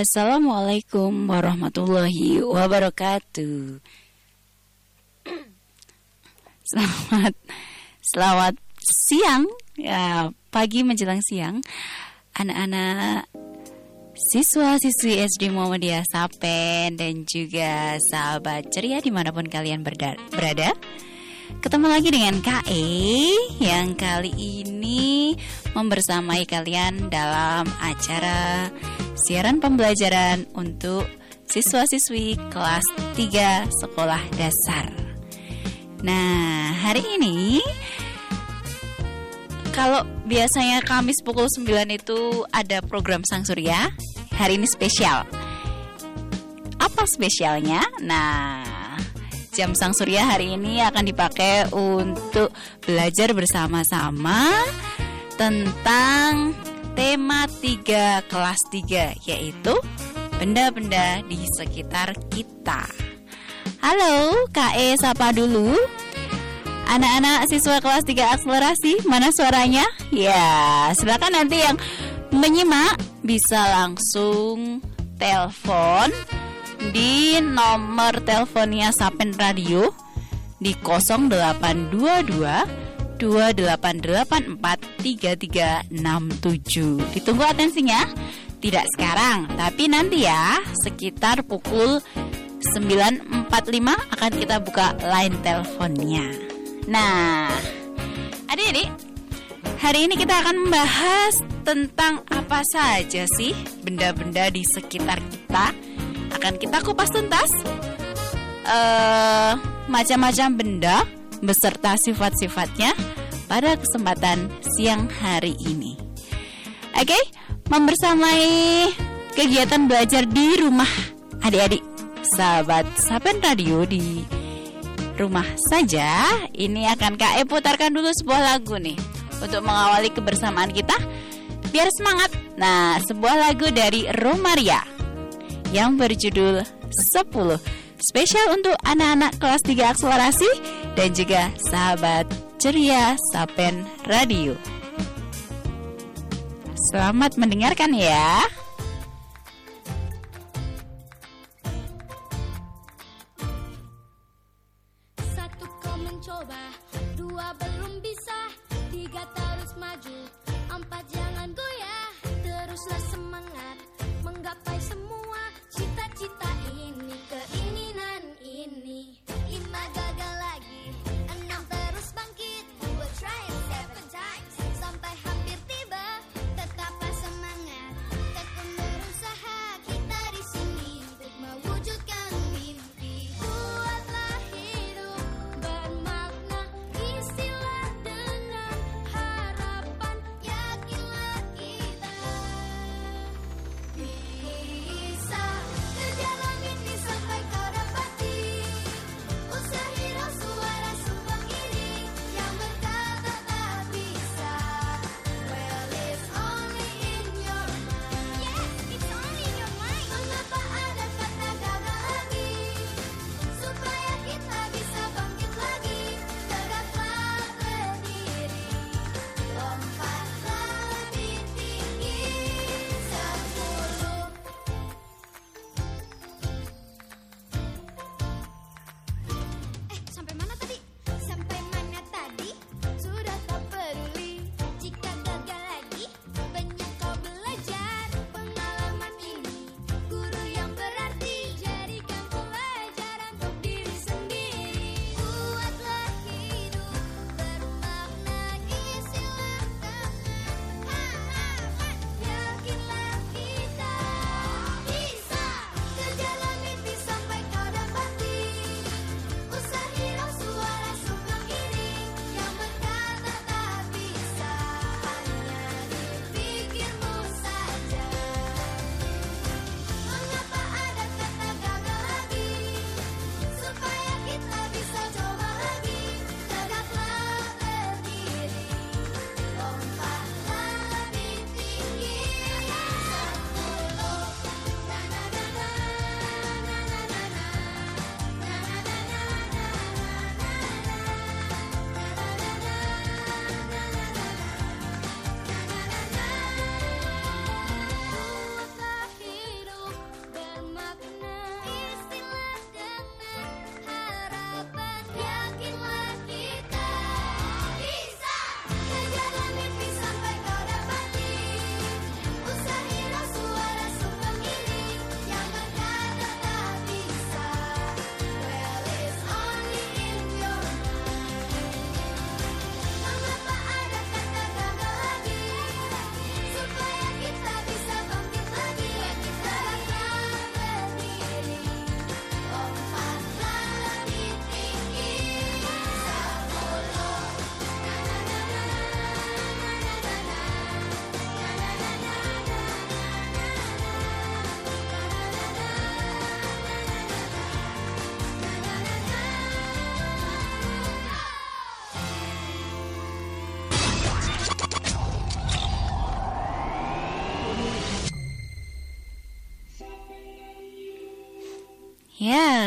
Assalamualaikum warahmatullahi wabarakatuh. Selamat selamat siang ya pagi menjelang siang anak-anak siswa-siswi SD Muhammadiyah Sapen dan juga sahabat ceria di mana pun kalian berada. Ketemu lagi dengan KE yang kali ini membersamai kalian dalam acara siaran pembelajaran untuk siswa-siswi kelas 3 sekolah dasar. Nah, hari ini kalau biasanya Kamis pukul 9 itu ada program Sang Surya, hari ini spesial. Apa spesialnya? Nah, jam Sang Surya hari ini akan dipakai untuk belajar bersama-sama tentang tema 3 kelas 3 yaitu benda-benda di sekitar kita. Halo, KE sapa dulu. Anak-anak siswa kelas 3 akselerasi, mana suaranya? Ya, silakan nanti yang menyimak bisa langsung telepon di nomor teleponnya Sapen Radio di 0822 2884 3367. Ditunggu atensinya. Tidak sekarang, tapi nanti ya sekitar pukul 9.45 akan kita buka line teleponnya. Nah, adik-adik, hari ini kita akan membahas tentang apa saja sih benda-benda di sekitar kita akan kita kupas tuntas uh, macam-macam benda beserta sifat-sifatnya pada kesempatan siang hari ini. Oke, membersamai kegiatan belajar di rumah adik-adik sahabat Sapen Radio di rumah saja. Ini akan KE putarkan dulu sebuah lagu nih untuk mengawali kebersamaan kita biar semangat. Nah, sebuah lagu dari Romaria yang berjudul 10 Spesial untuk anak-anak kelas 3 akselerasi dan juga sahabat ceria Sapen Radio. Selamat mendengarkan ya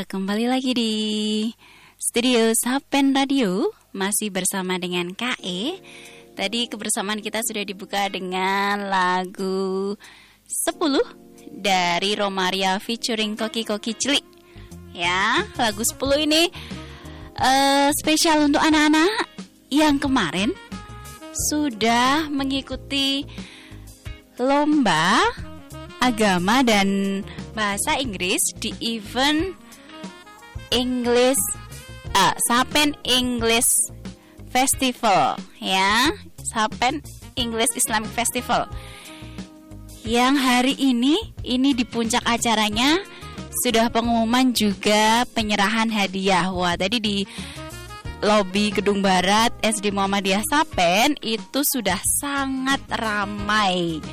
kembali lagi di Studio Sapen Radio. Masih bersama dengan KE Tadi kebersamaan kita sudah dibuka dengan lagu 10 Dari Romaria featuring Koki Koki Cili Ya, lagu 10 ini uh, spesial untuk anak-anak yang kemarin sudah mengikuti lomba agama dan bahasa Inggris di event English uh, Sapen English Festival ya. Sapen English Islamic Festival. Yang hari ini ini di puncak acaranya sudah pengumuman juga penyerahan hadiah. Wah tadi di lobi Gedung Barat SD Muhammadiyah Sapen itu sudah sangat ramai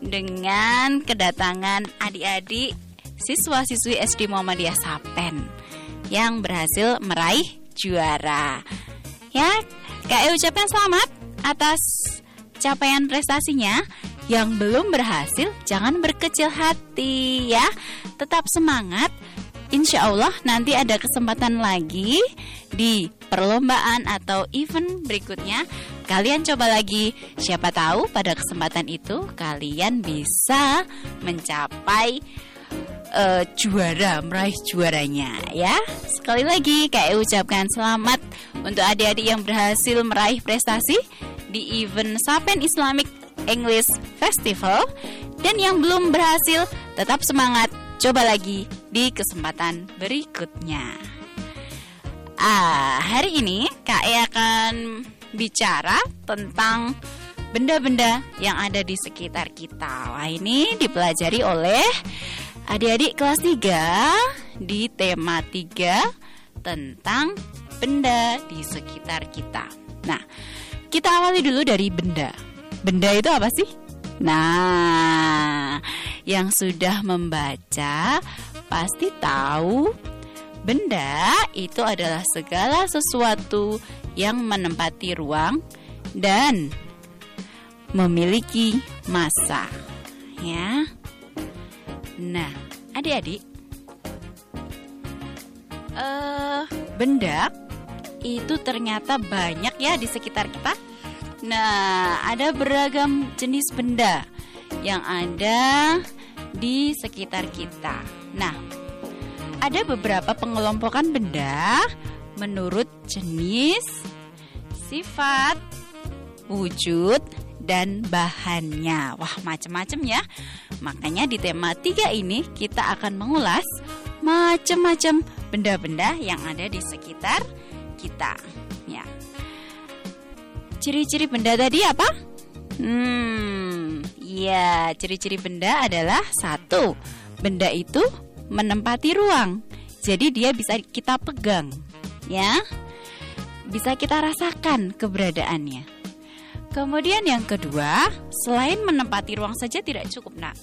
dengan kedatangan adik-adik siswa-siswi SD Muhammadiyah Sapen yang berhasil meraih juara. Ya, KE ucapkan selamat atas capaian prestasinya. Yang belum berhasil, jangan berkecil hati ya. Tetap semangat Insya Allah nanti ada kesempatan lagi di perlombaan atau event berikutnya. Kalian coba lagi, siapa tahu pada kesempatan itu kalian bisa mencapai uh, juara, meraih juaranya ya. Sekali lagi kayak ucapkan selamat untuk adik-adik yang berhasil meraih prestasi di event Sapen Islamic English Festival dan yang belum berhasil tetap semangat Coba lagi di kesempatan berikutnya. Ah, hari ini KE akan bicara tentang benda-benda yang ada di sekitar kita. Wah, ini dipelajari oleh adik-adik kelas 3 di tema 3 tentang benda di sekitar kita. Nah, kita awali dulu dari benda. Benda itu apa sih? Nah, yang sudah membaca pasti tahu benda itu adalah segala sesuatu yang menempati ruang dan memiliki masa. Ya. Nah, adik-adik, uh, benda itu ternyata banyak ya di sekitar kita Nah, ada beragam jenis benda yang ada di sekitar kita. Nah, ada beberapa pengelompokan benda menurut jenis, sifat, wujud, dan bahannya. Wah, macam-macam ya. Makanya di tema tiga ini kita akan mengulas macam-macam benda-benda yang ada di sekitar kita. Ya. Ciri-ciri benda tadi apa? Hmm, ya, ciri-ciri benda adalah satu, benda itu menempati ruang, jadi dia bisa kita pegang, ya, bisa kita rasakan keberadaannya. Kemudian yang kedua, selain menempati ruang saja tidak cukup, nak,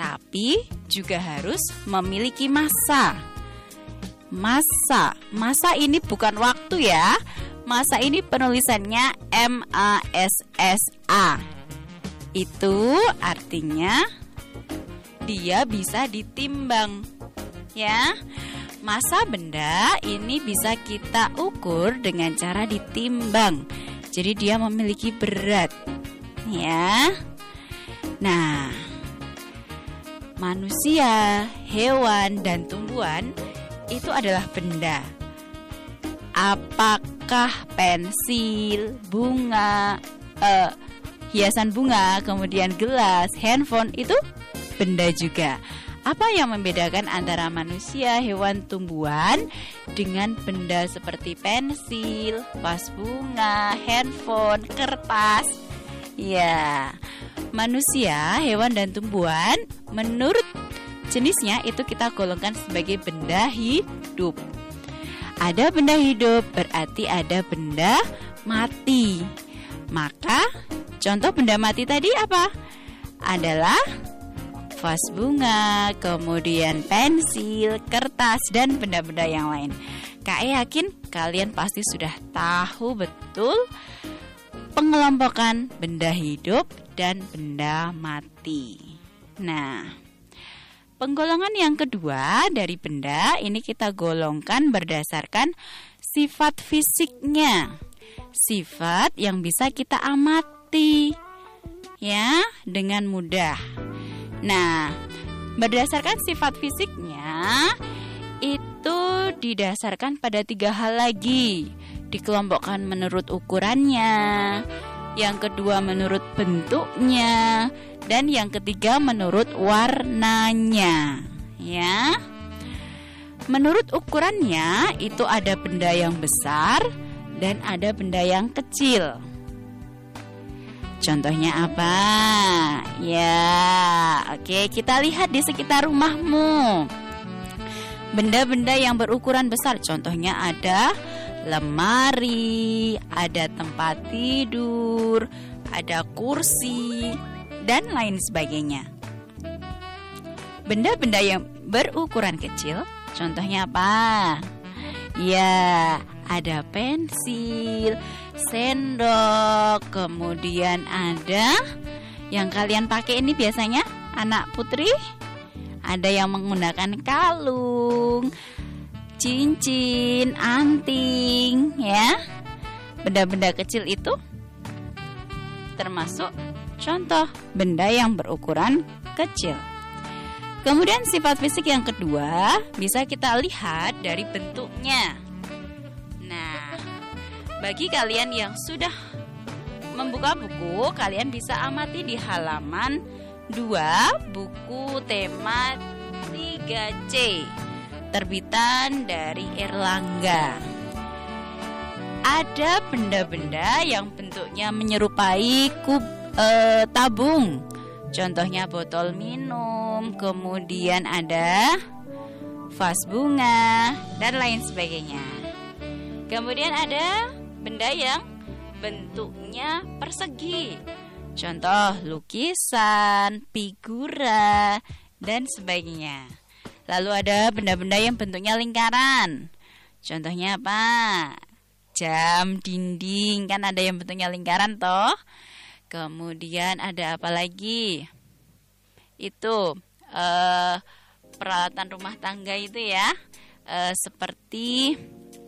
tapi juga harus memiliki masa. Masa, masa ini bukan waktu ya, Masa ini penulisannya M A S S A. Itu artinya dia bisa ditimbang. Ya. Masa benda ini bisa kita ukur dengan cara ditimbang. Jadi dia memiliki berat. Ya. Nah, manusia, hewan dan tumbuhan itu adalah benda. Apakah pensil, bunga, uh, hiasan bunga, kemudian gelas, handphone itu benda juga. Apa yang membedakan antara manusia, hewan, tumbuhan dengan benda seperti pensil, vas bunga, handphone, kertas? Ya, manusia, hewan, dan tumbuhan menurut jenisnya itu kita golongkan sebagai benda hidup. Ada benda hidup berarti ada benda mati. Maka contoh benda mati tadi apa? Adalah vas bunga, kemudian pensil, kertas, dan benda-benda yang lain. KE yakin kalian pasti sudah tahu betul pengelompokan benda hidup dan benda mati. Nah, penggolongan yang kedua dari benda ini kita golongkan berdasarkan sifat fisiknya. Sifat yang bisa kita amati ya dengan mudah. Nah, berdasarkan sifat fisiknya itu didasarkan pada tiga hal lagi. Dikelompokkan menurut ukurannya, yang kedua menurut bentuknya, dan yang ketiga menurut warnanya. Ya. Menurut ukurannya itu ada benda yang besar dan ada benda yang kecil. Contohnya apa? Ya, oke, kita lihat di sekitar rumahmu. Benda-benda yang berukuran besar, contohnya ada lemari, ada tempat tidur, ada kursi, dan lain sebagainya. Benda-benda yang berukuran kecil, contohnya apa? Ya, ada pensil, sendok, kemudian ada yang kalian pakai ini biasanya anak putri, ada yang menggunakan kalung, cincin, anting, ya. Benda-benda kecil itu termasuk contoh benda yang berukuran kecil. Kemudian sifat fisik yang kedua bisa kita lihat dari bentuknya. Bagi kalian yang sudah membuka buku, kalian bisa amati di halaman 2 buku tema 3C terbitan dari Erlangga. Ada benda-benda yang bentuknya menyerupai kub eh, tabung. Contohnya botol minum, kemudian ada vas bunga dan lain sebagainya. Kemudian ada benda yang bentuknya persegi. Contoh lukisan, figura dan sebagainya. Lalu ada benda-benda yang bentuknya lingkaran. Contohnya apa? Jam, dinding, kan ada yang bentuknya lingkaran toh. Kemudian ada apa lagi? Itu eh, peralatan rumah tangga itu ya, eh, seperti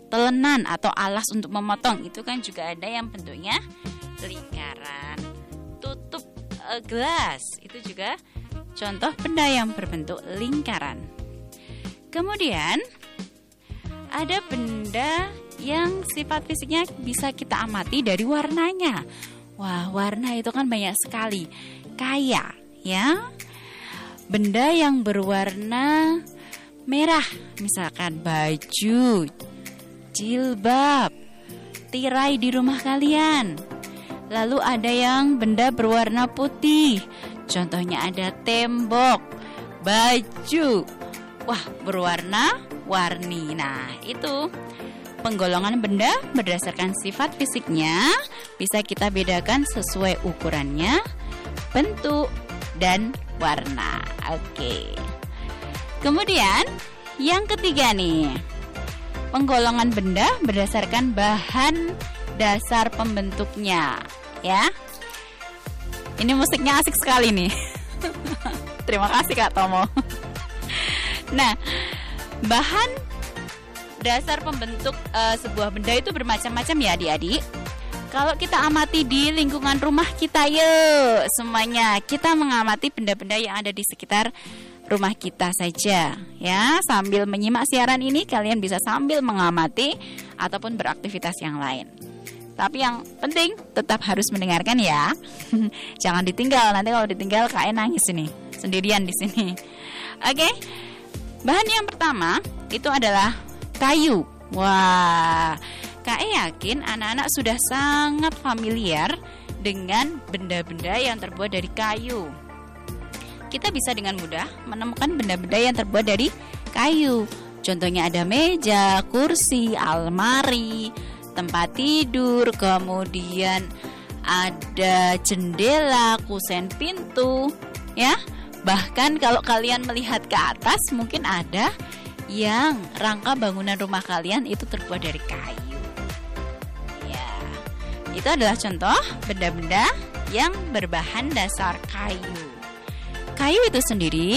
telenan atau alas untuk memotong. Itu kan juga ada yang bentuknya lingkaran. Tutup eh, gelas itu juga contoh benda yang berbentuk lingkaran. Kemudian ada benda yang sifat fisiknya bisa kita amati dari warnanya. Wah, warna itu kan banyak sekali. Kayak ya. Benda yang berwarna merah, misalkan baju, jilbab, tirai di rumah kalian. Lalu ada yang benda berwarna putih. Contohnya ada tembok, baju. Wah, berwarna warni. Nah, itu penggolongan benda berdasarkan sifat fisiknya bisa kita bedakan sesuai ukurannya, bentuk, dan warna. Oke. Kemudian yang ketiga nih, penggolongan benda berdasarkan bahan dasar pembentuknya, ya. Ini musiknya asik sekali nih. Terima kasih Kak Tomo. nah, bahan dasar pembentuk uh, sebuah benda itu bermacam-macam ya adik-adik. Kalau kita amati di lingkungan rumah kita yuk semuanya kita mengamati benda-benda yang ada di sekitar rumah kita saja ya sambil menyimak siaran ini kalian bisa sambil mengamati ataupun beraktivitas yang lain. Tapi yang penting tetap harus mendengarkan ya. Jangan ditinggal nanti kalau ditinggal kayak nangis ini sendirian di sini. Oke. Bahan yang pertama itu adalah kayu. Wah, Kak e yakin anak-anak sudah sangat familiar dengan benda-benda yang terbuat dari kayu. Kita bisa dengan mudah menemukan benda-benda yang terbuat dari kayu. Contohnya ada meja, kursi, almari, tempat tidur, kemudian ada jendela, kusen pintu, ya. Bahkan kalau kalian melihat ke atas mungkin ada yang rangka bangunan rumah kalian itu terbuat dari kayu. Ya, itu adalah contoh benda-benda yang berbahan dasar kayu. Kayu itu sendiri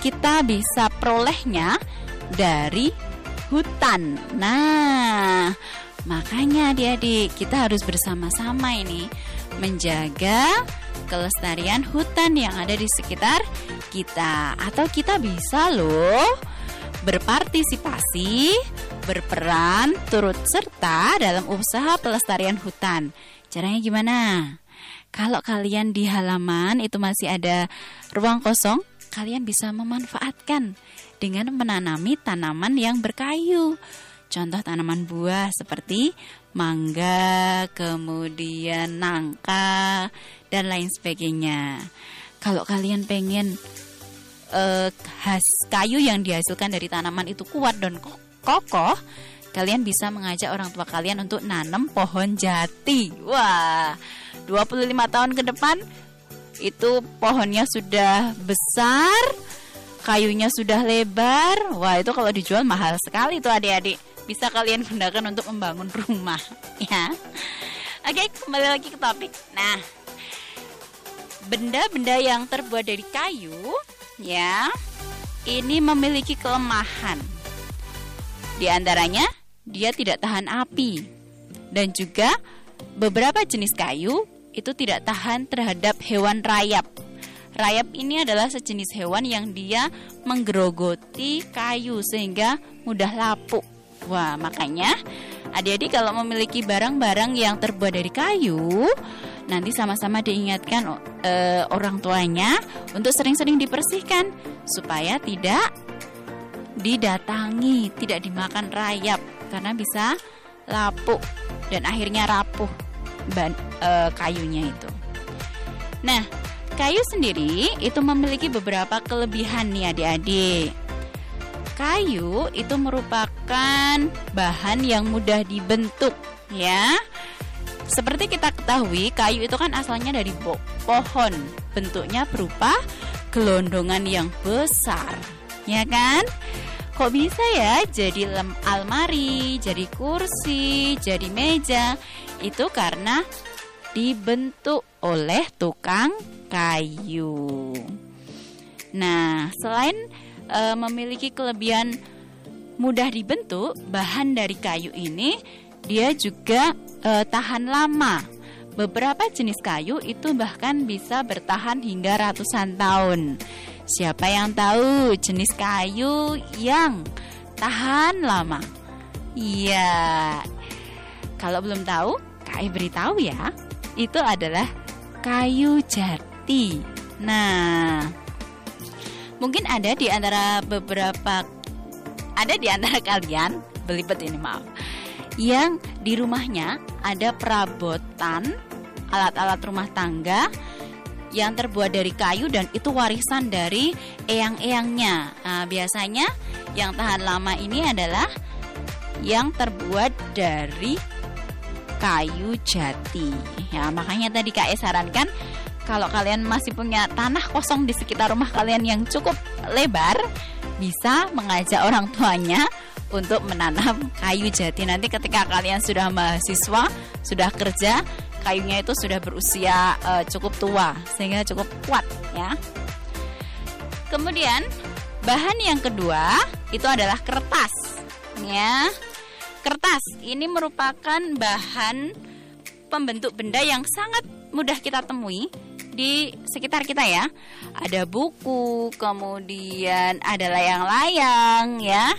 kita bisa perolehnya dari hutan. Nah, makanya adik-adik kita harus bersama-sama ini menjaga kelestarian hutan yang ada di sekitar kita. Atau kita bisa loh berpartisipasi, berperan, turut serta dalam usaha pelestarian hutan. Caranya gimana? Kalau kalian di halaman itu masih ada ruang kosong, kalian bisa memanfaatkan dengan menanami tanaman yang berkayu. Contoh tanaman buah seperti mangga, kemudian nangka, dan lain sebagainya. Kalau kalian pengen uh, khas kayu yang dihasilkan dari tanaman itu kuat dan kokoh, kalian bisa mengajak orang tua kalian untuk nanam pohon jati. Wah, 25 tahun ke depan itu pohonnya sudah besar, kayunya sudah lebar. Wah, itu kalau dijual mahal sekali tuh adik-adik. Bisa kalian gunakan untuk membangun rumah, ya. Oke, kembali lagi ke topik. Nah, benda-benda yang terbuat dari kayu, ya, ini memiliki kelemahan. Di antaranya dia tidak tahan api. Dan juga beberapa jenis kayu itu tidak tahan terhadap hewan rayap. Rayap ini adalah sejenis hewan yang dia menggerogoti kayu sehingga mudah lapuk. Wah, makanya adik-adik kalau memiliki barang-barang yang terbuat dari kayu, nanti sama-sama diingatkan e, orang tuanya untuk sering-sering dibersihkan supaya tidak didatangi, tidak dimakan rayap karena bisa lapuk dan akhirnya rapuh ban, e, kayunya itu. Nah, kayu sendiri itu memiliki beberapa kelebihan nih adik-adik. Kayu itu merupakan bahan yang mudah dibentuk ya. Seperti kita ketahui, kayu itu kan asalnya dari pohon. Bentuknya berupa gelondongan yang besar, ya kan? Kok bisa ya jadi lem almari, jadi kursi, jadi meja? Itu karena dibentuk oleh tukang kayu. Nah, selain e, memiliki kelebihan mudah dibentuk, bahan dari kayu ini dia juga e, tahan lama. Beberapa jenis kayu itu bahkan bisa bertahan hingga ratusan tahun. Siapa yang tahu jenis kayu yang tahan lama? Iya. Kalau belum tahu, Kai beritahu ya. Itu adalah kayu jati. Nah, mungkin ada di antara beberapa ada di antara kalian belibet ini maaf yang di rumahnya ada perabotan alat-alat rumah tangga yang terbuat dari kayu dan itu warisan dari eyang-eyangnya. Nah, biasanya yang tahan lama ini adalah yang terbuat dari kayu jati. Ya, makanya tadi Kak E sarankan kalau kalian masih punya tanah kosong di sekitar rumah kalian yang cukup lebar, bisa mengajak orang tuanya untuk menanam kayu jati. Nanti ketika kalian sudah mahasiswa, sudah kerja, kayunya itu sudah berusia uh, cukup tua sehingga cukup kuat ya. Kemudian bahan yang kedua itu adalah kertas ya. Kertas ini merupakan bahan pembentuk benda yang sangat mudah kita temui di sekitar kita ya. Ada buku, kemudian ada layang-layang ya.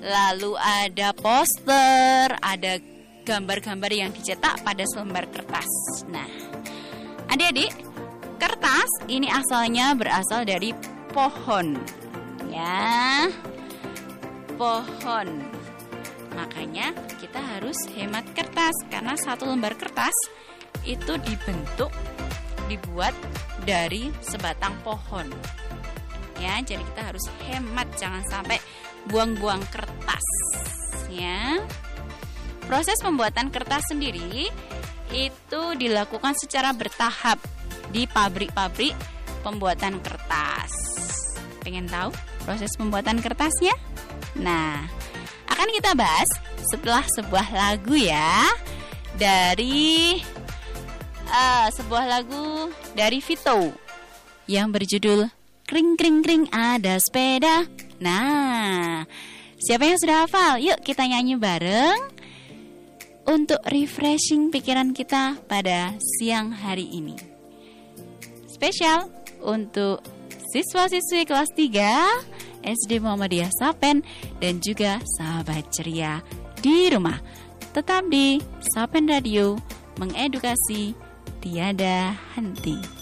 Lalu ada poster, ada gambar-gambar yang dicetak pada selembar kertas. Nah, adik-adik, kertas ini asalnya berasal dari pohon, ya, pohon. Makanya kita harus hemat kertas karena satu lembar kertas itu dibentuk, dibuat dari sebatang pohon. Ya, jadi kita harus hemat, jangan sampai buang-buang kertas, ya. Proses pembuatan kertas sendiri itu dilakukan secara bertahap di pabrik-pabrik pembuatan kertas. Pengen tahu proses pembuatan kertasnya? Nah, akan kita bahas setelah sebuah lagu ya dari uh, sebuah lagu dari Vito yang berjudul Kring kring kring ada sepeda. Nah, siapa yang sudah hafal? Yuk kita nyanyi bareng untuk refreshing pikiran kita pada siang hari ini. Spesial untuk siswa-siswi kelas 3 SD Muhammadiyah Sapen dan juga sahabat ceria di rumah. Tetap di Sapen Radio mengedukasi tiada henti.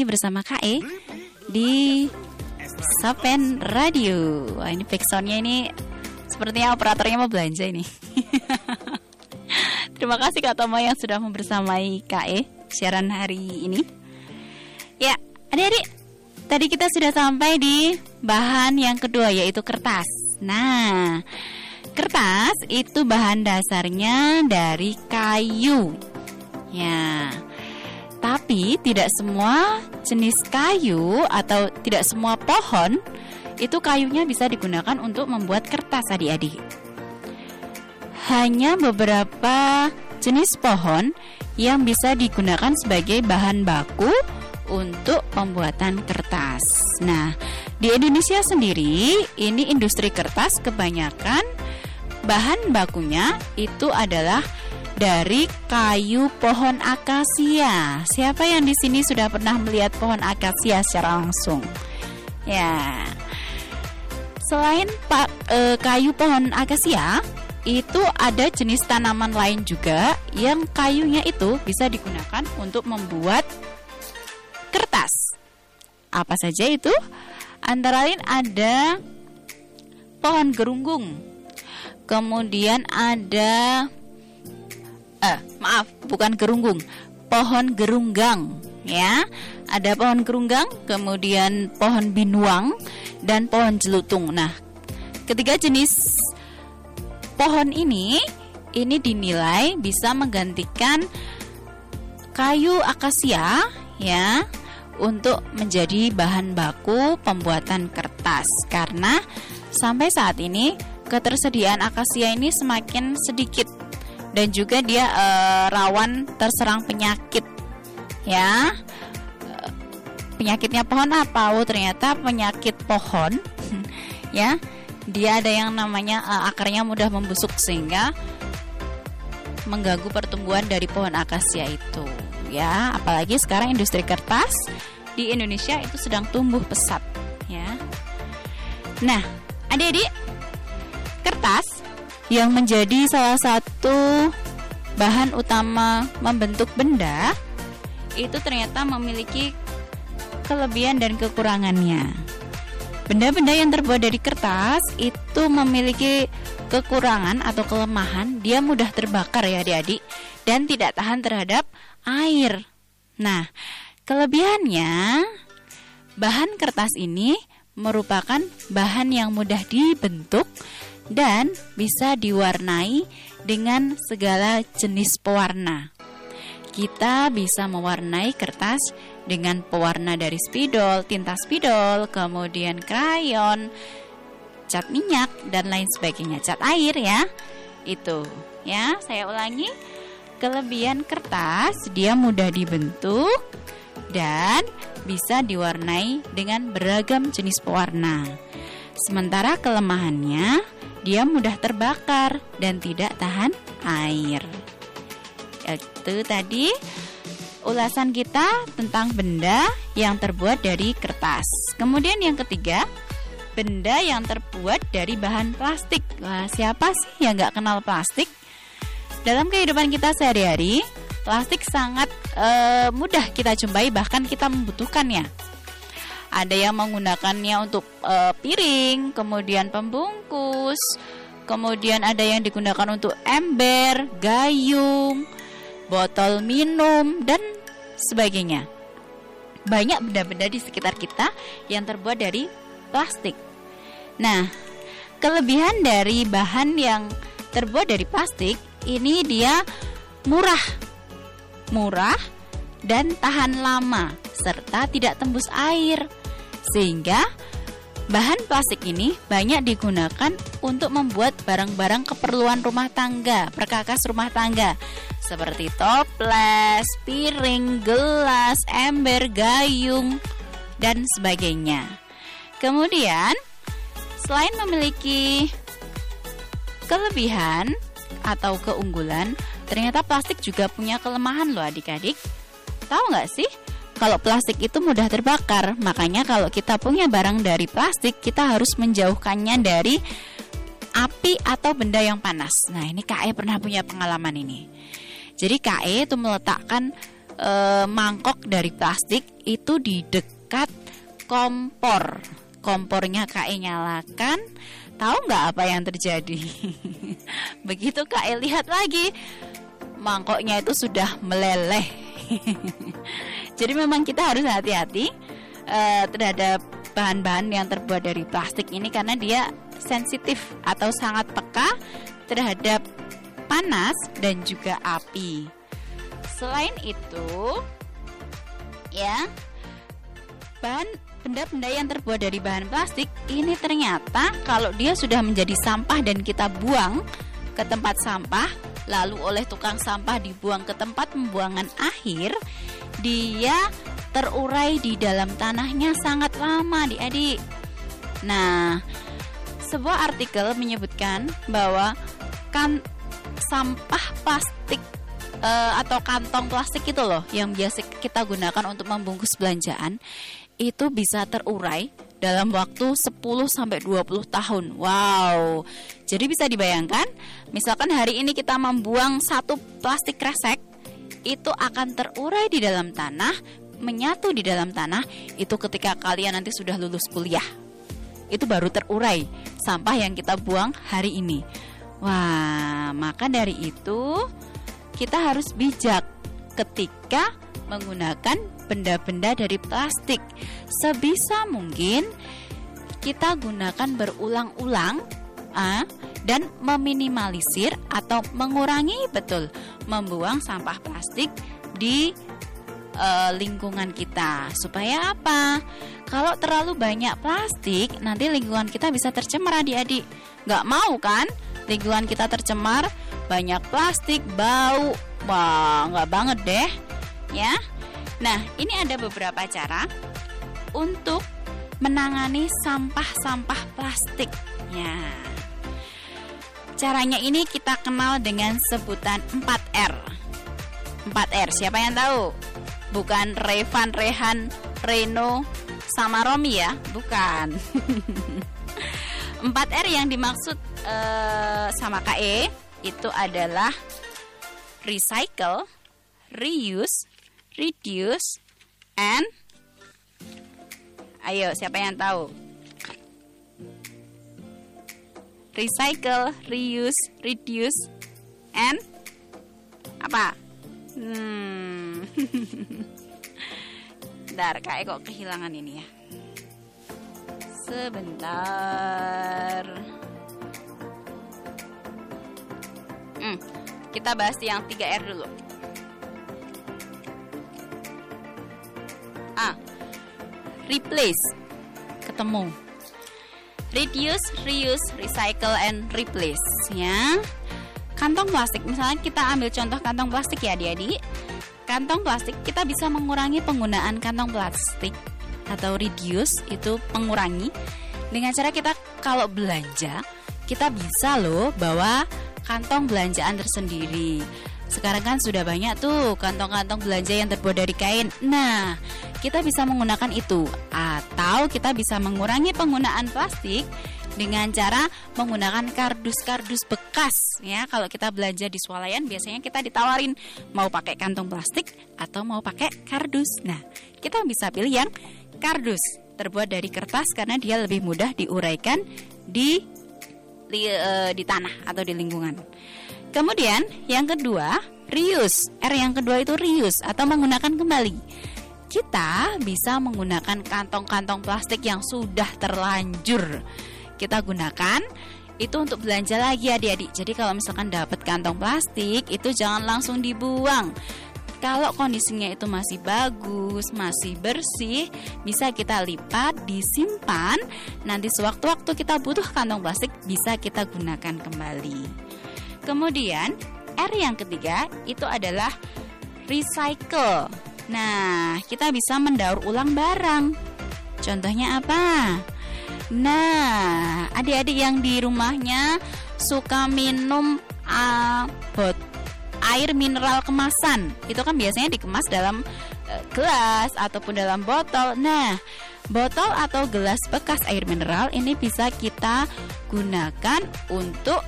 Lagi bersama KE di Sapen Radio. Wah ini backsoundnya ini sepertinya operatornya mau belanja ini. Terima kasih Kak Tomo yang sudah membersamai KE siaran hari ini. Ya, adik-adik, tadi kita sudah sampai di bahan yang kedua yaitu kertas. Nah, kertas itu bahan dasarnya dari kayu. Ya, tapi tidak semua jenis kayu atau tidak semua pohon itu kayunya bisa digunakan untuk membuat kertas adik-adik. Hanya beberapa jenis pohon yang bisa digunakan sebagai bahan baku untuk pembuatan kertas. Nah, di Indonesia sendiri ini industri kertas kebanyakan bahan bakunya itu adalah dari kayu pohon akasia. Siapa yang di sini sudah pernah melihat pohon akasia secara langsung? Ya. Selain pak e, kayu pohon akasia, itu ada jenis tanaman lain juga yang kayunya itu bisa digunakan untuk membuat kertas. Apa saja itu? Antara lain ada pohon gerunggung. Kemudian ada eh maaf bukan gerunggung. Pohon gerunggang ya. Ada pohon gerunggang kemudian pohon binuang dan pohon jelutung. Nah ketiga jenis pohon ini ini dinilai bisa menggantikan kayu akasia ya untuk menjadi bahan baku pembuatan kertas. Karena sampai saat ini ketersediaan akasia ini semakin sedikit dan juga dia e, rawan terserang penyakit. Ya. Penyakitnya pohon apa? Oh ternyata penyakit pohon. Ya. Dia ada yang namanya e, akarnya mudah membusuk sehingga mengganggu pertumbuhan dari pohon akasia itu. Ya. Apalagi sekarang industri kertas di Indonesia itu sedang tumbuh pesat. Ya. Nah adik-adik kertas yang menjadi salah satu bahan utama membentuk benda itu ternyata memiliki kelebihan dan kekurangannya benda-benda yang terbuat dari kertas itu memiliki kekurangan atau kelemahan dia mudah terbakar ya adik-adik dan tidak tahan terhadap air. Nah, kelebihannya bahan kertas ini merupakan bahan yang mudah dibentuk dan bisa diwarnai dengan segala jenis pewarna. Kita bisa mewarnai kertas dengan pewarna dari spidol, tinta spidol, kemudian krayon, cat minyak dan lain sebagainya, cat air ya. Itu ya, saya ulangi. Kelebihan kertas, dia mudah dibentuk dan bisa diwarnai dengan beragam jenis pewarna. Sementara kelemahannya, dia mudah terbakar dan tidak tahan air. Itu tadi ulasan kita tentang benda yang terbuat dari kertas. Kemudian yang ketiga, benda yang terbuat dari bahan plastik. Wah, siapa sih yang nggak kenal plastik? Dalam kehidupan kita sehari-hari, plastik sangat uh, mudah kita jumpai, bahkan kita membutuhkannya. Ada yang menggunakannya untuk uh, piring, kemudian pembungkus, kemudian ada yang digunakan untuk ember, gayung, botol minum, dan sebagainya. Banyak benda-benda di sekitar kita yang terbuat dari plastik. Nah, kelebihan dari bahan yang terbuat dari plastik ini dia murah. Murah dan tahan lama serta tidak tembus air. Sehingga bahan plastik ini banyak digunakan untuk membuat barang-barang keperluan rumah tangga, perkakas rumah tangga seperti toples, piring, gelas, ember, gayung dan sebagainya. Kemudian, selain memiliki kelebihan atau keunggulan, ternyata plastik juga punya kelemahan loh adik-adik. Tahu nggak sih? Kalau plastik itu mudah terbakar, makanya kalau kita punya barang dari plastik, kita harus menjauhkannya dari api atau benda yang panas. Nah, ini KE pernah punya pengalaman ini. Jadi KE itu meletakkan e, mangkok dari plastik itu di dekat kompor kompornya KE nyalakan tahu nggak apa yang terjadi begitu KE lihat lagi mangkoknya itu sudah meleleh jadi memang kita harus hati-hati uh, terhadap bahan-bahan yang terbuat dari plastik ini karena dia sensitif atau sangat peka terhadap panas dan juga api. Selain itu ya bahan benda-benda yang terbuat dari bahan plastik ini ternyata kalau dia sudah menjadi sampah dan kita buang ke tempat sampah lalu oleh tukang sampah dibuang ke tempat pembuangan akhir dia terurai di dalam tanahnya sangat lama adik-adik. Nah sebuah artikel menyebutkan bahwa kan sampah plastik uh, atau kantong plastik itu loh yang biasa kita gunakan untuk membungkus belanjaan itu bisa terurai dalam waktu 10 sampai 20 tahun. Wow. Jadi bisa dibayangkan, misalkan hari ini kita membuang satu plastik kresek, itu akan terurai di dalam tanah, menyatu di dalam tanah, itu ketika kalian nanti sudah lulus kuliah. Itu baru terurai sampah yang kita buang hari ini. Wah, maka dari itu kita harus bijak ketika menggunakan benda-benda dari plastik. Sebisa mungkin kita gunakan berulang-ulang uh, dan meminimalisir atau mengurangi betul membuang sampah plastik di uh, lingkungan kita. Supaya apa? Kalau terlalu banyak plastik, nanti lingkungan kita bisa tercemar adik-adik. Nggak mau kan? Lingkungan kita tercemar, banyak plastik, bau. Wah, nggak banget deh. Ya. Nah, ini ada beberapa cara untuk menangani sampah-sampah plastik. Ya. Caranya ini kita kenal dengan sebutan 4R. 4R, siapa yang tahu? Bukan Revan, Rehan, Reno, sama Romi ya, bukan. 4R yang dimaksud uh, sama KE itu adalah recycle, reuse, reduce, and Ayo, siapa yang tahu? recycle, reuse, reduce, and apa? Hmm. Bentar, kayak kok kehilangan ini ya. Sebentar. Hmm, kita bahas yang 3R dulu. A. Replace. Ketemu reduce, reuse, recycle, and replace ya. Kantong plastik, misalnya kita ambil contoh kantong plastik ya adik-adik. Kantong plastik kita bisa mengurangi penggunaan kantong plastik atau reduce itu mengurangi dengan cara kita kalau belanja kita bisa loh bawa kantong belanjaan tersendiri. Sekarang kan sudah banyak tuh kantong-kantong belanja yang terbuat dari kain. Nah, kita bisa menggunakan itu atau kita bisa mengurangi penggunaan plastik dengan cara menggunakan kardus-kardus bekas ya kalau kita belanja di swalayan biasanya kita ditawarin mau pakai kantong plastik atau mau pakai kardus nah kita bisa pilih yang kardus terbuat dari kertas karena dia lebih mudah diuraikan di di, uh, di tanah atau di lingkungan Kemudian yang kedua, reuse. R yang kedua itu reuse atau menggunakan kembali. Kita bisa menggunakan kantong-kantong plastik yang sudah terlanjur kita gunakan itu untuk belanja lagi adik-adik. Jadi kalau misalkan dapat kantong plastik itu jangan langsung dibuang. Kalau kondisinya itu masih bagus, masih bersih, bisa kita lipat, disimpan. Nanti sewaktu-waktu kita butuh kantong plastik bisa kita gunakan kembali. Kemudian R yang ketiga itu adalah recycle. Nah, kita bisa mendaur ulang barang. Contohnya apa? Nah, adik-adik yang di rumahnya suka minum uh, bot air mineral kemasan, itu kan biasanya dikemas dalam uh, gelas ataupun dalam botol. Nah, botol atau gelas bekas air mineral ini bisa kita gunakan untuk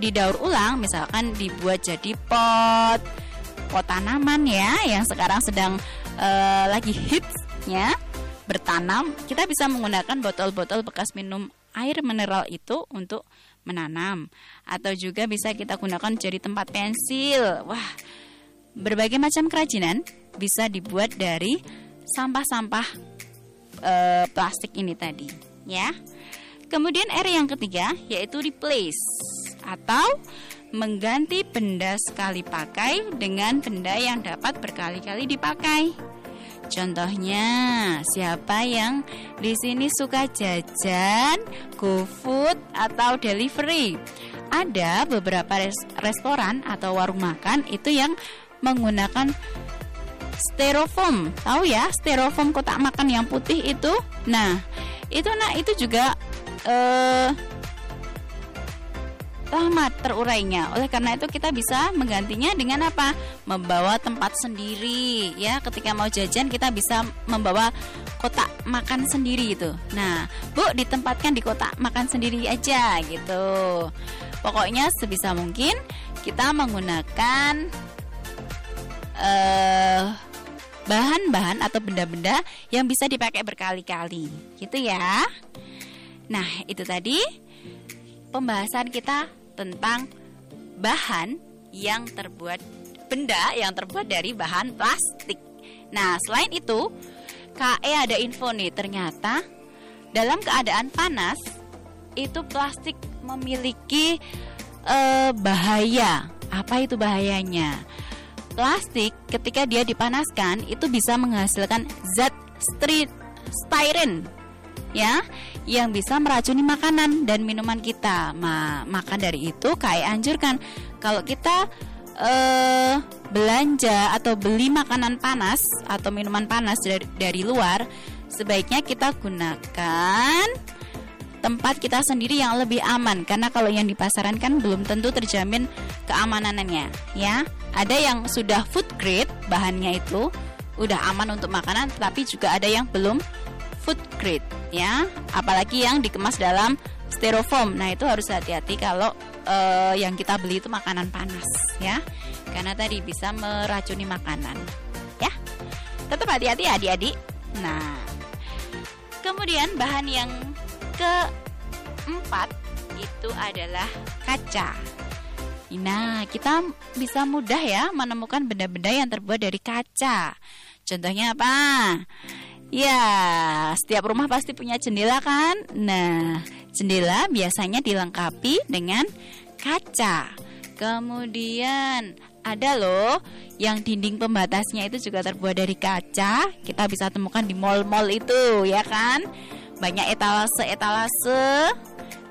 didaur ulang misalkan dibuat jadi pot pot tanaman ya yang sekarang sedang uh, lagi hitsnya bertanam kita bisa menggunakan botol-botol bekas minum air mineral itu untuk menanam. Atau juga bisa kita gunakan jadi tempat pensil. Wah berbagai macam kerajinan bisa dibuat dari sampah-sampah e, plastik ini tadi ya. Kemudian R yang ketiga yaitu replace atau mengganti benda sekali pakai dengan benda yang dapat berkali-kali dipakai. Contohnya, siapa yang di sini suka jajan, GoFood atau delivery? Ada beberapa res restoran atau warung makan itu yang menggunakan styrofoam. Tahu ya, styrofoam kotak makan yang putih itu? Nah, itu nah itu juga eh lama terurainya. Oleh karena itu kita bisa menggantinya dengan apa? Membawa tempat sendiri ya. Ketika mau jajan kita bisa membawa kotak makan sendiri itu. Nah, Bu ditempatkan di kotak makan sendiri aja gitu. Pokoknya sebisa mungkin kita menggunakan uh, bahan-bahan atau benda-benda yang bisa dipakai berkali-kali, gitu ya. Nah, itu tadi pembahasan kita tentang bahan yang terbuat benda yang terbuat dari bahan plastik. Nah, selain itu, KE ada info nih, ternyata dalam keadaan panas itu plastik memiliki uh, bahaya. Apa itu bahayanya? plastik ketika dia dipanaskan itu bisa menghasilkan zat stri- styren ya yang bisa meracuni makanan dan minuman kita. Ma maka dari itu kayak anjurkan kalau kita eh belanja atau beli makanan panas atau minuman panas dari, dari luar, sebaiknya kita gunakan tempat kita sendiri yang lebih aman karena kalau yang di pasaran kan belum tentu terjamin keamanannya ya. Ada yang sudah food grade bahannya itu udah aman untuk makanan tapi juga ada yang belum food grade ya, apalagi yang dikemas dalam styrofoam. Nah, itu harus hati-hati kalau uh, yang kita beli itu makanan panas ya. Karena tadi bisa meracuni makanan. Ya. Tetap hati-hati adik-adik. Nah, kemudian bahan yang keempat itu adalah kaca. Nah, kita bisa mudah ya menemukan benda-benda yang terbuat dari kaca. Contohnya apa? Ya, setiap rumah pasti punya jendela kan? Nah, jendela biasanya dilengkapi dengan kaca. Kemudian ada loh yang dinding pembatasnya itu juga terbuat dari kaca. Kita bisa temukan di mall-mall itu, ya kan? Banyak etalase-etalase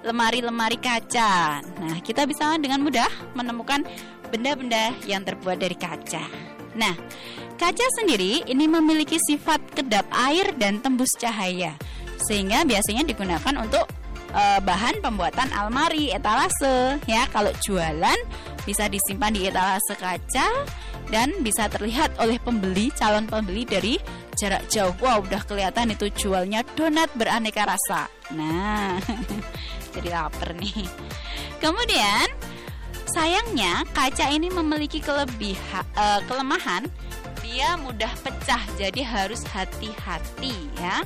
lemari-lemari kaca. Nah, kita bisa dengan mudah menemukan benda-benda yang terbuat dari kaca. Nah, kaca sendiri ini memiliki sifat kedap air dan tembus cahaya, sehingga biasanya digunakan untuk e, bahan pembuatan almari, etalase. Ya, kalau jualan bisa disimpan di etalase kaca dan bisa terlihat oleh pembeli, calon pembeli dari jarak jauh. Wow, udah kelihatan itu jualnya donat beraneka rasa. Nah, jadi lapar nih. Kemudian sayangnya kaca ini memiliki kelebihan uh, kelemahan dia mudah pecah jadi harus hati-hati ya.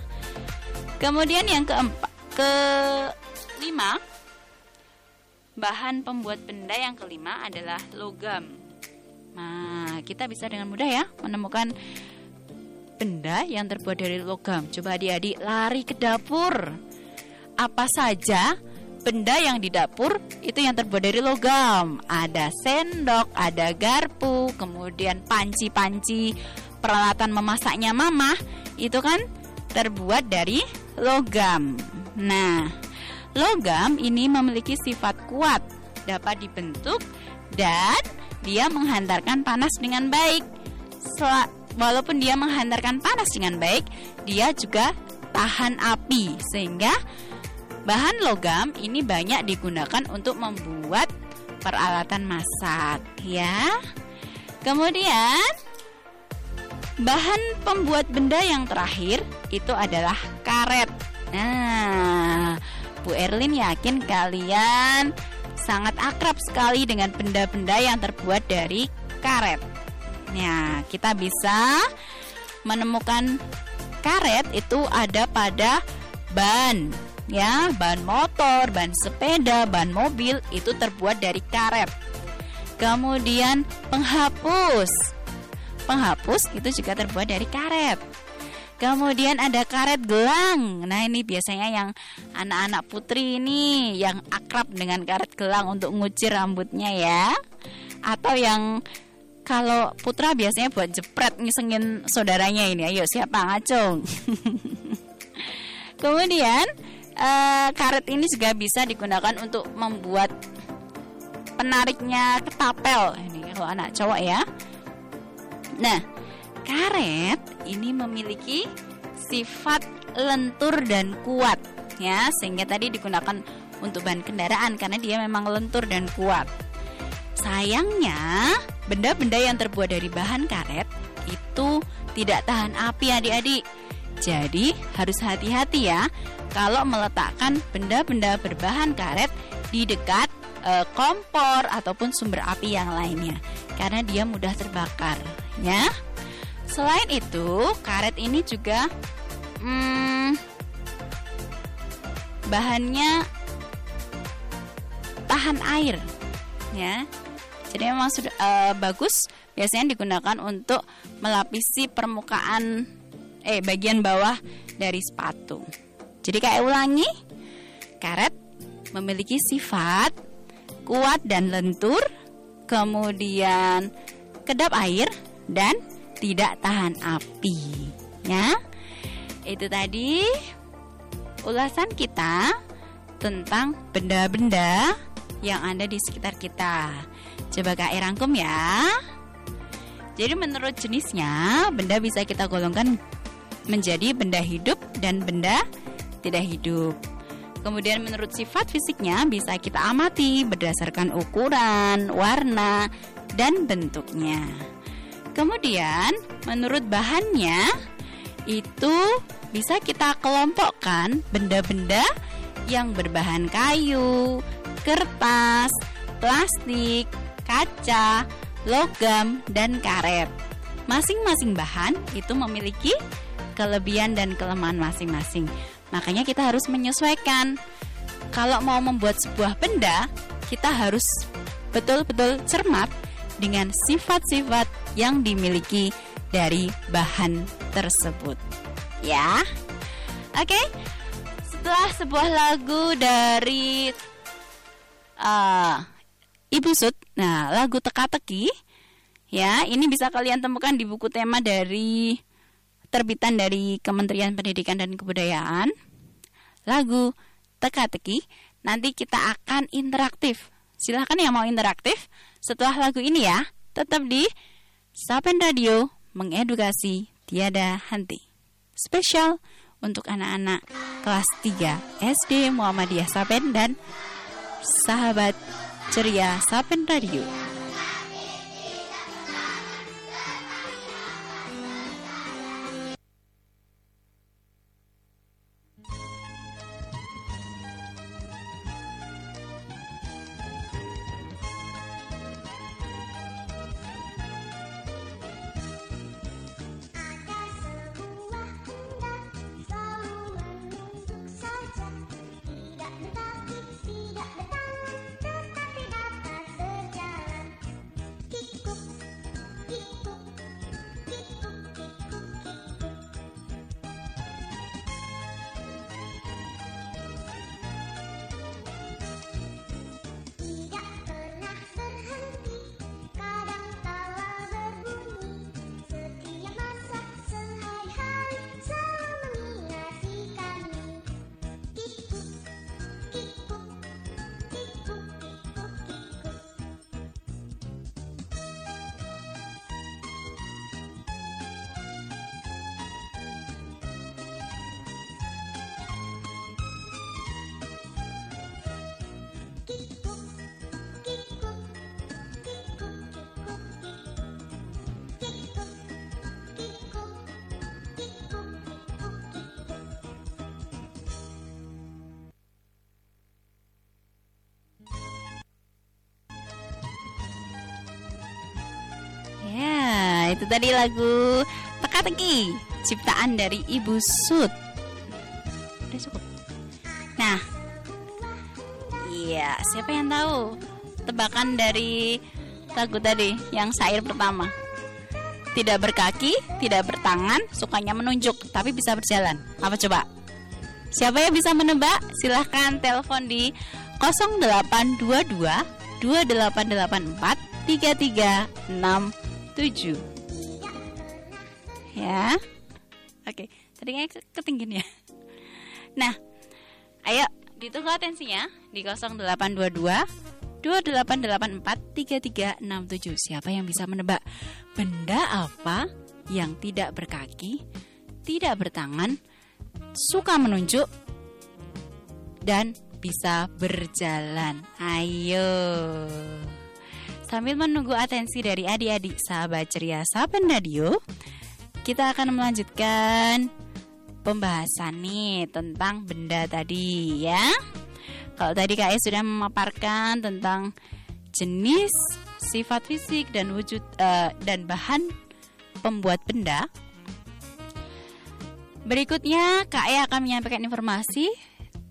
Kemudian yang keempat kelima bahan pembuat benda yang kelima adalah logam. Nah, kita bisa dengan mudah ya menemukan benda yang terbuat dari logam. Coba adik-adik lari ke dapur apa saja benda yang di dapur itu yang terbuat dari logam. Ada sendok, ada garpu, kemudian panci-panci peralatan memasaknya mama itu kan terbuat dari logam. Nah, logam ini memiliki sifat kuat, dapat dibentuk dan dia menghantarkan panas dengan baik. Walaupun dia menghantarkan panas dengan baik, dia juga tahan api sehingga Bahan logam ini banyak digunakan untuk membuat peralatan masak, ya. Kemudian bahan pembuat benda yang terakhir itu adalah karet. Nah, Bu Erlin yakin kalian sangat akrab sekali dengan benda-benda yang terbuat dari karet. Nah, kita bisa menemukan karet itu ada pada ban ya ban motor, ban sepeda, ban mobil itu terbuat dari karet. Kemudian penghapus. Penghapus itu juga terbuat dari karet. Kemudian ada karet gelang. Nah, ini biasanya yang anak-anak putri ini yang akrab dengan karet gelang untuk ngucir rambutnya ya. Atau yang kalau putra biasanya buat jepret ngisengin saudaranya ini. Ayo siapa ngacung? Kemudian uh, karet ini juga bisa digunakan untuk membuat penariknya ketapel. Ini kalau anak cowok ya. Nah karet ini memiliki sifat lentur dan kuat ya sehingga tadi digunakan untuk bahan kendaraan karena dia memang lentur dan kuat. Sayangnya benda-benda yang terbuat dari bahan karet itu tidak tahan api adik-adik. Jadi harus hati-hati ya kalau meletakkan benda-benda berbahan karet di dekat e, kompor ataupun sumber api yang lainnya karena dia mudah terbakar ya. Selain itu, karet ini juga hmm, bahannya tahan air ya. Jadi memang sudah e, bagus biasanya digunakan untuk melapisi permukaan eh bagian bawah dari sepatu. Jadi kayak ulangi, karet memiliki sifat kuat dan lentur, kemudian kedap air, dan tidak tahan api. Ya, itu tadi ulasan kita tentang benda-benda yang ada di sekitar kita. Coba Kak E rangkum ya. Jadi menurut jenisnya, benda bisa kita golongkan menjadi benda hidup dan benda tidak hidup. Kemudian menurut sifat fisiknya bisa kita amati berdasarkan ukuran, warna, dan bentuknya. Kemudian menurut bahannya itu bisa kita kelompokkan benda-benda yang berbahan kayu, kertas, plastik, kaca, logam, dan karet. Masing-masing bahan itu memiliki kelebihan dan kelemahan masing-masing. Makanya kita harus menyesuaikan. Kalau mau membuat sebuah benda, kita harus betul-betul cermat dengan sifat-sifat yang dimiliki dari bahan tersebut. Ya. Oke. Setelah sebuah lagu dari uh, Ibu Sud. Nah, lagu teka-teki ya, ini bisa kalian temukan di buku tema dari terbitan dari Kementerian Pendidikan dan Kebudayaan. Lagu teka-teki. Nanti kita akan interaktif. Silahkan yang mau interaktif setelah lagu ini ya. Tetap di Sapen Radio mengedukasi tiada henti. Spesial untuk anak-anak kelas 3 SD Muhammadiyah Sapen dan sahabat ceria Sapen Radio. Tadi lagu Teka-teki ciptaan dari Ibu Sud. Udah cukup. Nah, iya, siapa yang tahu tebakan dari lagu tadi yang syair pertama? Tidak berkaki, tidak bertangan, sukanya menunjuk, tapi bisa berjalan. Apa coba? Siapa yang bisa menebak? Silahkan telepon di 0822 2884 3367 ya. Oke tadi kayak ketinggian ya. Nah ayo ditunggu atensinya di 0822 2884 3367 siapa yang bisa menebak? Benda apa yang tidak berkaki tidak bertangan suka menunjuk dan bisa berjalan? Ayo. Sambil menunggu atensi dari adik-adik sahabat ceria Sahabat Radio, kita akan melanjutkan pembahasan nih tentang benda tadi ya. Kalau tadi E sudah memaparkan tentang jenis, sifat fisik dan wujud uh, dan bahan pembuat benda. Berikutnya Kak E akan menyampaikan informasi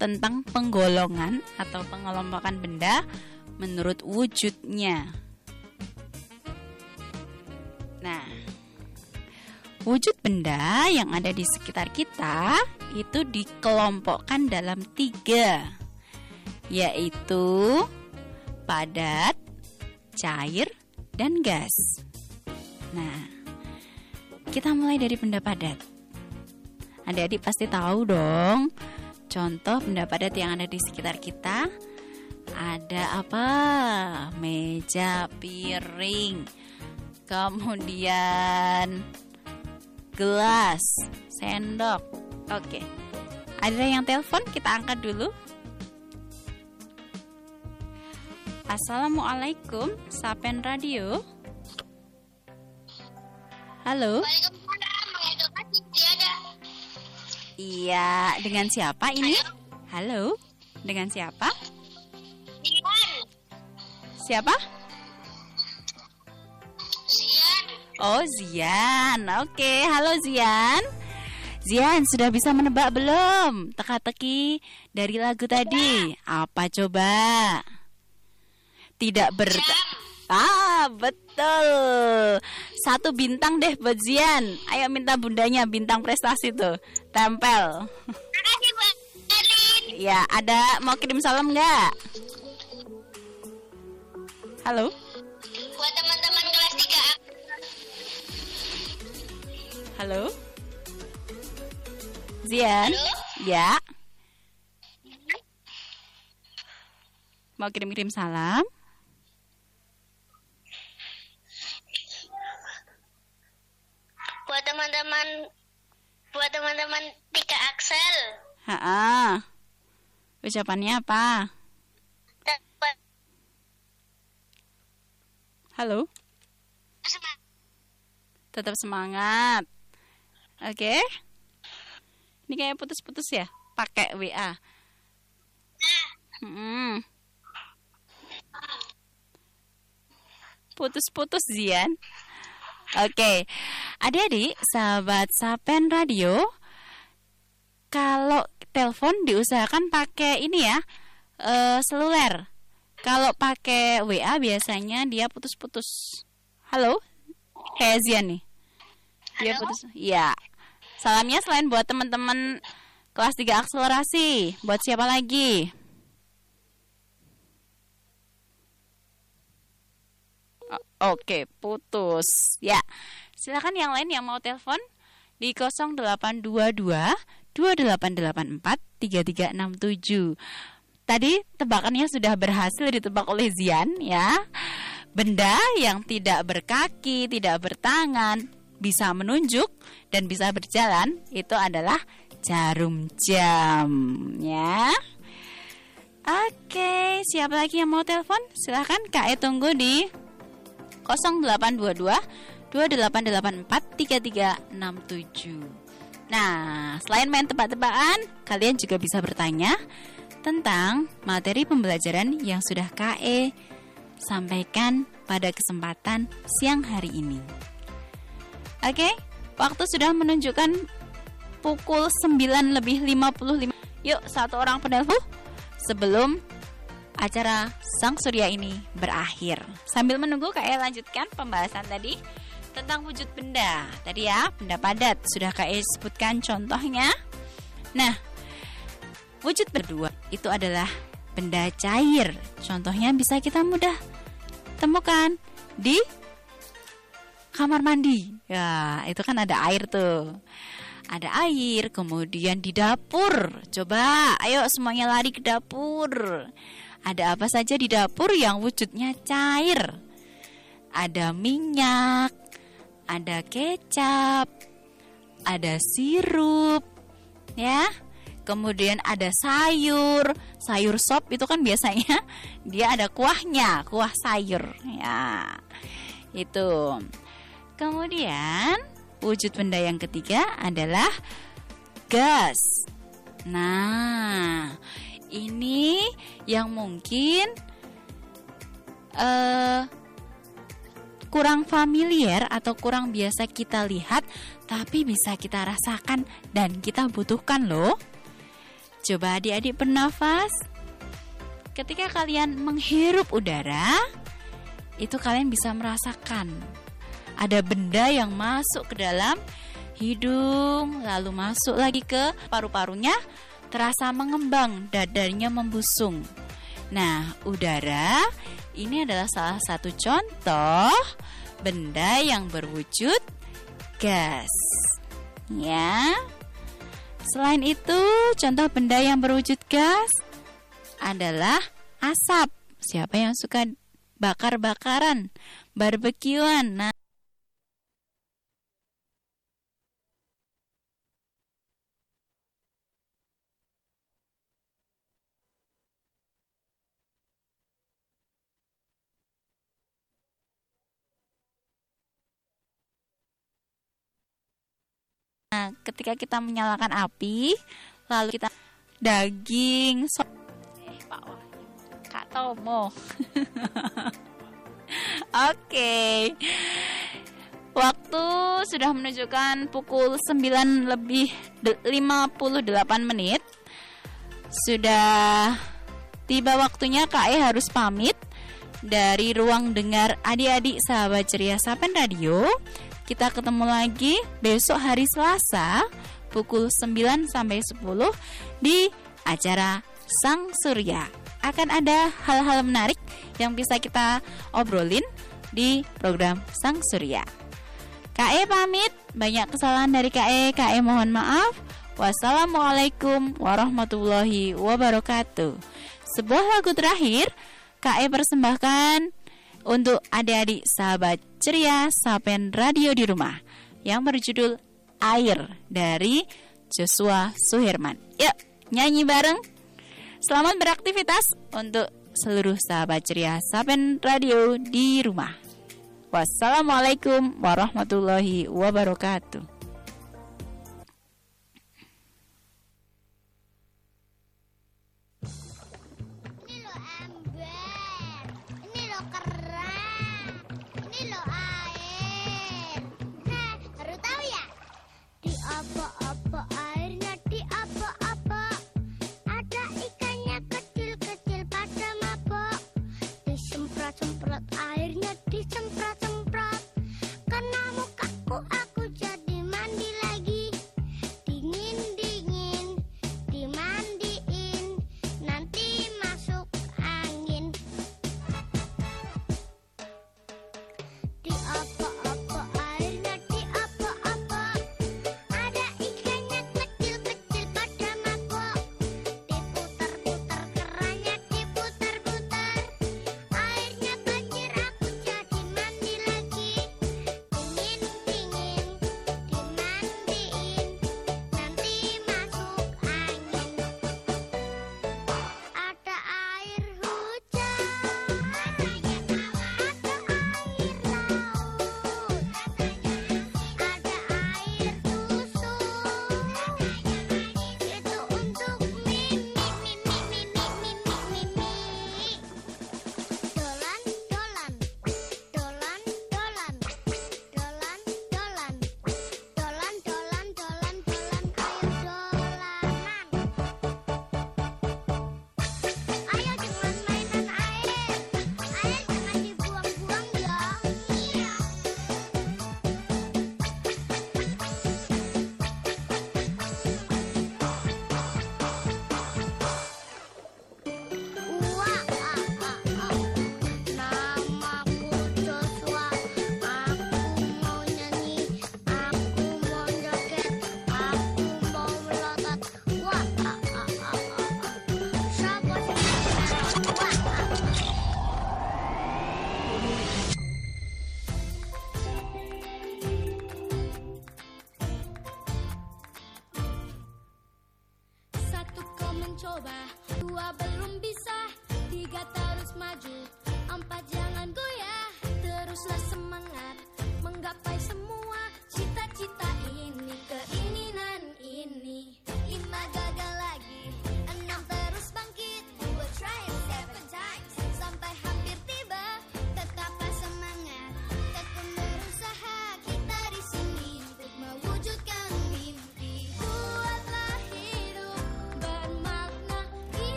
tentang penggolongan atau pengelompokan benda menurut wujudnya. Nah, wujud benda yang ada di sekitar kita itu dikelompokkan dalam tiga, yaitu padat, cair, dan gas. Nah, kita mulai dari benda padat. Adik-adik pasti tahu dong contoh benda padat yang ada di sekitar kita. Ada apa? Meja, piring, kemudian gelas, sendok. Oke. Ada yang telepon? Kita angkat dulu. Assalamualaikum, Sapen Radio. Halo. Iya, dengan siapa ini? Halo. Dengan siapa? Siapa? Oh, Zian. Oke, halo Zian. Zian, sudah bisa menebak belum teka-teki dari lagu tadi? Apa coba? Tidak ber Ah, betul. Satu bintang deh buat Zian. Ayo minta bundanya bintang prestasi tuh. Tempel. Ya, ada mau kirim salam nggak? Halo. Halo. Zian. Halo? Ya. Mau kirim-kirim salam? Buat teman-teman Buat teman-teman Tika Axel Ha. Ucapannya apa? Halo. Tetap semangat. Oke. Ini kayak putus-putus ya? Pakai WA. Hmm. Putus-putus Zian. Oke. Adik-adik, sahabat Sapen Radio, kalau telepon diusahakan pakai ini ya, eh, seluler. Kalau pakai WA biasanya dia putus-putus. Halo? Kayak Zian nih. Dia Halo? putus. Iya. Salamnya selain buat teman-teman kelas 3 akselerasi, buat siapa lagi? O- Oke, putus. Ya. Silakan yang lain yang mau telepon di 0822 2884 3367. Tadi tebakannya sudah berhasil ditebak oleh Zian ya. Benda yang tidak berkaki, tidak bertangan, bisa menunjuk dan bisa berjalan itu adalah jarum jam ya. Oke, siapa lagi yang mau telepon? Silahkan Kak E tunggu di 0822 2884 3367. Nah, selain main tebak-tebakan, kalian juga bisa bertanya tentang materi pembelajaran yang sudah KE sampaikan pada kesempatan siang hari ini. Oke, waktu sudah menunjukkan pukul 9 lebih 55. Yuk, satu orang penelpon sebelum acara Sang Surya ini berakhir. Sambil menunggu KE lanjutkan pembahasan tadi tentang wujud benda. Tadi ya, benda padat sudah KE sebutkan contohnya. Nah, wujud berdua itu adalah benda cair. Contohnya bisa kita mudah temukan di kamar mandi. Ya, itu kan ada air tuh. Ada air, kemudian di dapur. Coba, ayo semuanya lari ke dapur. Ada apa saja di dapur yang wujudnya cair? Ada minyak, ada kecap, ada sirup, ya. Kemudian ada sayur, sayur sop itu kan biasanya dia ada kuahnya, kuah sayur, ya. Itu. Kemudian wujud benda yang ketiga adalah gas. Nah, ini yang mungkin eh kurang familiar atau kurang biasa kita lihat tapi bisa kita rasakan dan kita butuhkan loh. Coba adik-adik bernafas. Ketika kalian menghirup udara, itu kalian bisa merasakan ada benda yang masuk ke dalam hidung, lalu masuk lagi ke paru-parunya, terasa mengembang, dadanya membusung. Nah, udara ini adalah salah satu contoh benda yang berwujud gas. Ya. Selain itu, contoh benda yang berwujud gas adalah asap. Siapa yang suka bakar-bakaran, barbekyuan? Nah, Ketika kita menyalakan api, lalu kita daging, so eh Pak Wahyu, Kak Tomo. Oke. Waktu sudah menunjukkan pukul 9 lebih 58 menit. Sudah tiba waktunya KE harus pamit dari ruang dengar adik-adik sahabat ceria Sapen Radio. Kita ketemu lagi besok hari Selasa pukul 9 sampai 10 di acara Sang Surya. Akan ada hal-hal menarik yang bisa kita obrolin di program Sang Surya. KE pamit, banyak kesalahan dari KE, KE mohon maaf. Wassalamualaikum warahmatullahi wabarakatuh. Sebuah lagu terakhir KE persembahkan untuk adik-adik sahabat ceria Sapen Radio di rumah yang berjudul Air dari Joshua Suherman. Yuk, nyanyi bareng. Selamat beraktivitas untuk seluruh sahabat ceria Sapen Radio di rumah. Wassalamualaikum warahmatullahi wabarakatuh.